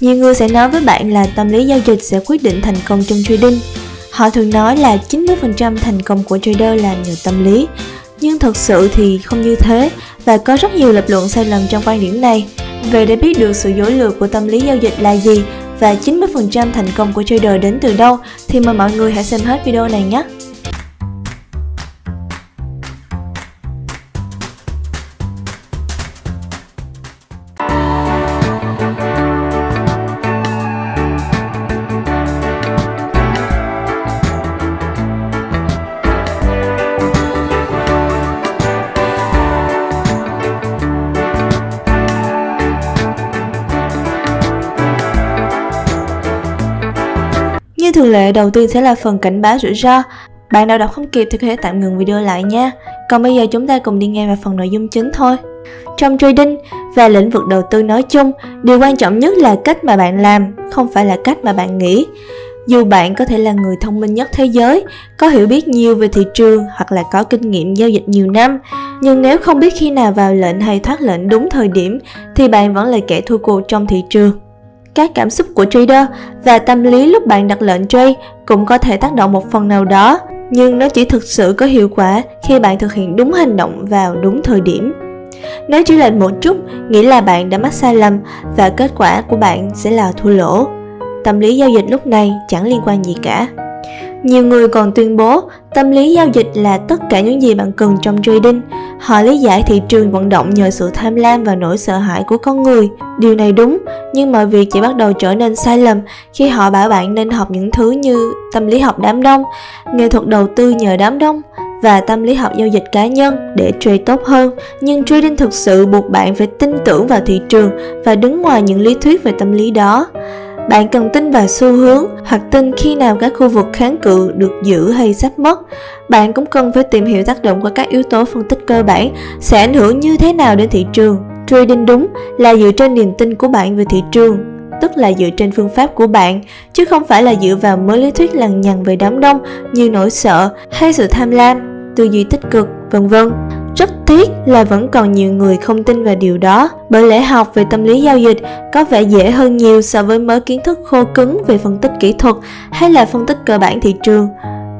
Nhiều người sẽ nói với bạn là tâm lý giao dịch sẽ quyết định thành công trong trading. Họ thường nói là 90% thành công của trader là nhờ tâm lý, nhưng thực sự thì không như thế và có rất nhiều lập luận sai lầm trong quan điểm này. Vậy để biết được sự dối lừa của tâm lý giao dịch là gì và 90% thành công của trader đến từ đâu thì mời mọi người hãy xem hết video này nhé. Như thường lệ, đầu tiên sẽ là phần cảnh báo rủi ro. Bạn nào đọc không kịp thì có thể tạm ngừng video lại nha. Còn bây giờ chúng ta cùng đi nghe vào phần nội dung chính thôi. Trong trading và lĩnh vực đầu tư nói chung, điều quan trọng nhất là cách mà bạn làm, không phải là cách mà bạn nghĩ. Dù bạn có thể là người thông minh nhất thế giới, có hiểu biết nhiều về thị trường hoặc là có kinh nghiệm giao dịch nhiều năm, nhưng nếu không biết khi nào vào lệnh hay thoát lệnh đúng thời điểm thì bạn vẫn là kẻ thua cuộc trong thị trường. Các cảm xúc của trader và tâm lý lúc bạn đặt lệnh trade cũng có thể tác động một phần nào đó, nhưng nó chỉ thực sự có hiệu quả khi bạn thực hiện đúng hành động vào đúng thời điểm. Nếu chỉ lệnh một chút, nghĩa là bạn đã mắc sai lầm và kết quả của bạn sẽ là thua lỗ. Tâm lý giao dịch lúc này chẳng liên quan gì cả. Nhiều người còn tuyên bố tâm lý giao dịch là tất cả những gì bạn cần trong trading. Họ lý giải thị trường vận động nhờ sự tham lam và nỗi sợ hãi của con người. Điều này đúng, nhưng mọi việc chỉ bắt đầu trở nên sai lầm khi họ bảo bạn nên học những thứ như tâm lý học đám đông, nghệ thuật đầu tư nhờ đám đông và tâm lý học giao dịch cá nhân để trade tốt hơn. Nhưng trading thực sự buộc bạn phải tin tưởng vào thị trường và đứng ngoài những lý thuyết về tâm lý đó bạn cần tin vào xu hướng hoặc tin khi nào các khu vực kháng cự được giữ hay sắp mất. Bạn cũng cần phải tìm hiểu tác động của các yếu tố phân tích cơ bản sẽ ảnh hưởng như thế nào đến thị trường. Trading đúng là dựa trên niềm tin của bạn về thị trường, tức là dựa trên phương pháp của bạn, chứ không phải là dựa vào mớ lý thuyết lằng nhằng về đám đông như nỗi sợ hay sự tham lam, tư duy tích cực, vân vân. Rất tiếc là vẫn còn nhiều người không tin vào điều đó, bởi lẽ học về tâm lý giao dịch có vẻ dễ hơn nhiều so với mới kiến thức khô cứng về phân tích kỹ thuật hay là phân tích cơ bản thị trường.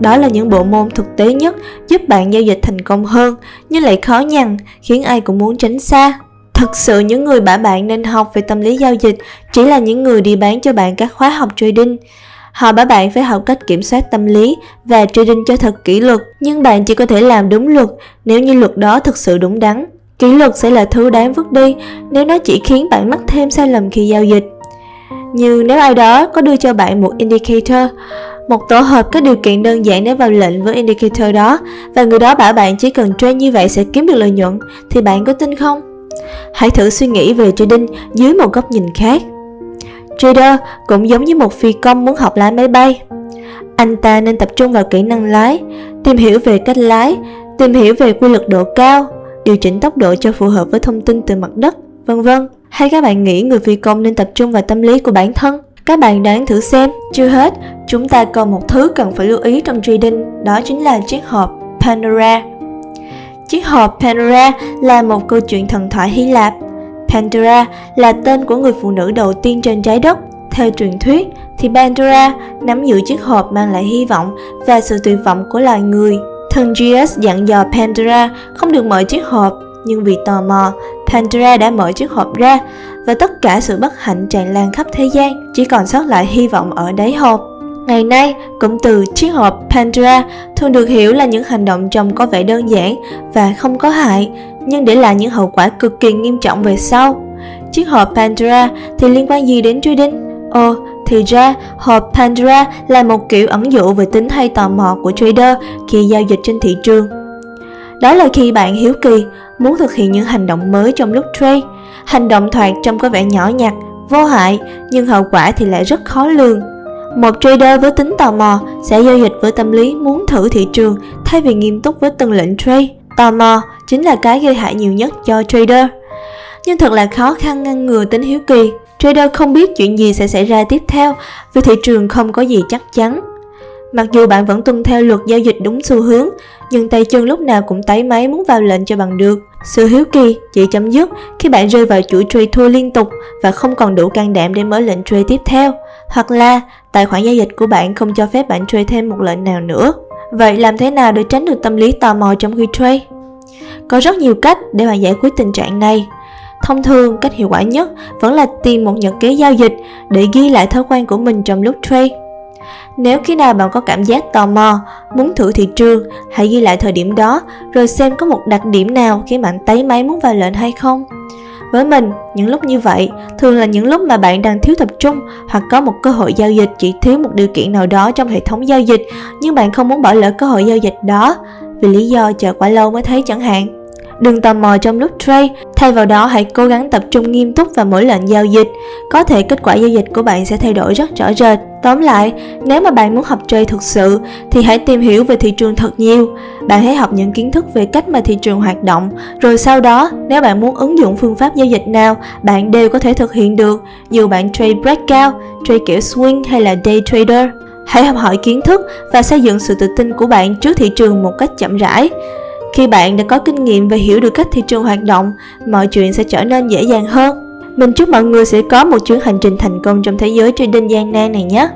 Đó là những bộ môn thực tế nhất giúp bạn giao dịch thành công hơn, nhưng lại khó nhằn, khiến ai cũng muốn tránh xa. Thực sự những người bảo bạn nên học về tâm lý giao dịch chỉ là những người đi bán cho bạn các khóa học trading. Họ bảo bạn phải học cách kiểm soát tâm lý và trading cho thật kỷ luật, nhưng bạn chỉ có thể làm đúng luật nếu như luật đó thực sự đúng đắn. Kỷ luật sẽ là thứ đáng vứt đi nếu nó chỉ khiến bạn mắc thêm sai lầm khi giao dịch. Như nếu ai đó có đưa cho bạn một indicator, một tổ hợp các điều kiện đơn giản để vào lệnh với indicator đó và người đó bảo bạn chỉ cần trade như vậy sẽ kiếm được lợi nhuận thì bạn có tin không? Hãy thử suy nghĩ về trading dưới một góc nhìn khác. Trader cũng giống như một phi công muốn học lái máy bay. Anh ta nên tập trung vào kỹ năng lái, tìm hiểu về cách lái, tìm hiểu về quy luật độ cao, điều chỉnh tốc độ cho phù hợp với thông tin từ mặt đất, vân vân. Hay các bạn nghĩ người phi công nên tập trung vào tâm lý của bản thân? Các bạn đáng thử xem. Chưa hết, chúng ta còn một thứ cần phải lưu ý trong trading, đó chính là chiếc hộp Pandora. Chiếc hộp Pandora là một câu chuyện thần thoại Hy Lạp Pandora là tên của người phụ nữ đầu tiên trên trái đất. Theo truyền thuyết, thì Pandora nắm giữ chiếc hộp mang lại hy vọng và sự tuyệt vọng của loài người. Thần Zeus dặn dò Pandora không được mở chiếc hộp, nhưng vì tò mò, Pandora đã mở chiếc hộp ra và tất cả sự bất hạnh tràn lan khắp thế gian, chỉ còn sót lại hy vọng ở đáy hộp. Ngày nay, cụm từ chiếc hộp Pandora thường được hiểu là những hành động trông có vẻ đơn giản và không có hại, nhưng để lại những hậu quả cực kỳ nghiêm trọng về sau. Chiếc hộp Pandora thì liên quan gì đến trading? Ồ, thì ra hộp Pandora là một kiểu ẩn dụ về tính hay tò mò của trader khi giao dịch trên thị trường. Đó là khi bạn hiếu kỳ, muốn thực hiện những hành động mới trong lúc trade. Hành động thoạt trông có vẻ nhỏ nhặt, vô hại, nhưng hậu quả thì lại rất khó lường. Một trader với tính tò mò sẽ giao dịch với tâm lý muốn thử thị trường thay vì nghiêm túc với từng lệnh trade. Tò mò chính là cái gây hại nhiều nhất cho trader. Nhưng thật là khó khăn ngăn ngừa tính hiếu kỳ. Trader không biết chuyện gì sẽ xảy ra tiếp theo vì thị trường không có gì chắc chắn. Mặc dù bạn vẫn tuân theo luật giao dịch đúng xu hướng, nhưng tay chân lúc nào cũng tái máy muốn vào lệnh cho bằng được. Sự hiếu kỳ chỉ chấm dứt khi bạn rơi vào chuỗi trade thua liên tục và không còn đủ can đảm để mở lệnh trade tiếp theo, hoặc là tài khoản giao dịch của bạn không cho phép bạn trade thêm một lệnh nào nữa. Vậy làm thế nào để tránh được tâm lý tò mò trong khi trade? Có rất nhiều cách để bạn giải quyết tình trạng này. Thông thường, cách hiệu quả nhất vẫn là tìm một nhật ký giao dịch để ghi lại thói quen của mình trong lúc trade. Nếu khi nào bạn có cảm giác tò mò, muốn thử thị trường, hãy ghi lại thời điểm đó rồi xem có một đặc điểm nào khiến bạn tấy máy muốn vào lệnh hay không. Với mình, những lúc như vậy thường là những lúc mà bạn đang thiếu tập trung hoặc có một cơ hội giao dịch chỉ thiếu một điều kiện nào đó trong hệ thống giao dịch nhưng bạn không muốn bỏ lỡ cơ hội giao dịch đó vì lý do chờ quá lâu mới thấy chẳng hạn. Đừng tò mò trong lúc trade, thay vào đó hãy cố gắng tập trung nghiêm túc vào mỗi lệnh giao dịch. Có thể kết quả giao dịch của bạn sẽ thay đổi rất rõ rệt. Tóm lại, nếu mà bạn muốn học trade thực sự thì hãy tìm hiểu về thị trường thật nhiều. Bạn hãy học những kiến thức về cách mà thị trường hoạt động, rồi sau đó nếu bạn muốn ứng dụng phương pháp giao dịch nào, bạn đều có thể thực hiện được, dù bạn trade breakout, trade kiểu swing hay là day trader. Hãy học hỏi kiến thức và xây dựng sự tự tin của bạn trước thị trường một cách chậm rãi. Khi bạn đã có kinh nghiệm và hiểu được cách thị trường hoạt động, mọi chuyện sẽ trở nên dễ dàng hơn. Mình chúc mọi người sẽ có một chuyến hành trình thành công trong thế giới trading gian nan này nhé.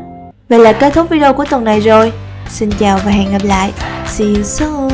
Vậy là kết thúc video của tuần này rồi. Xin chào và hẹn gặp lại. See you soon.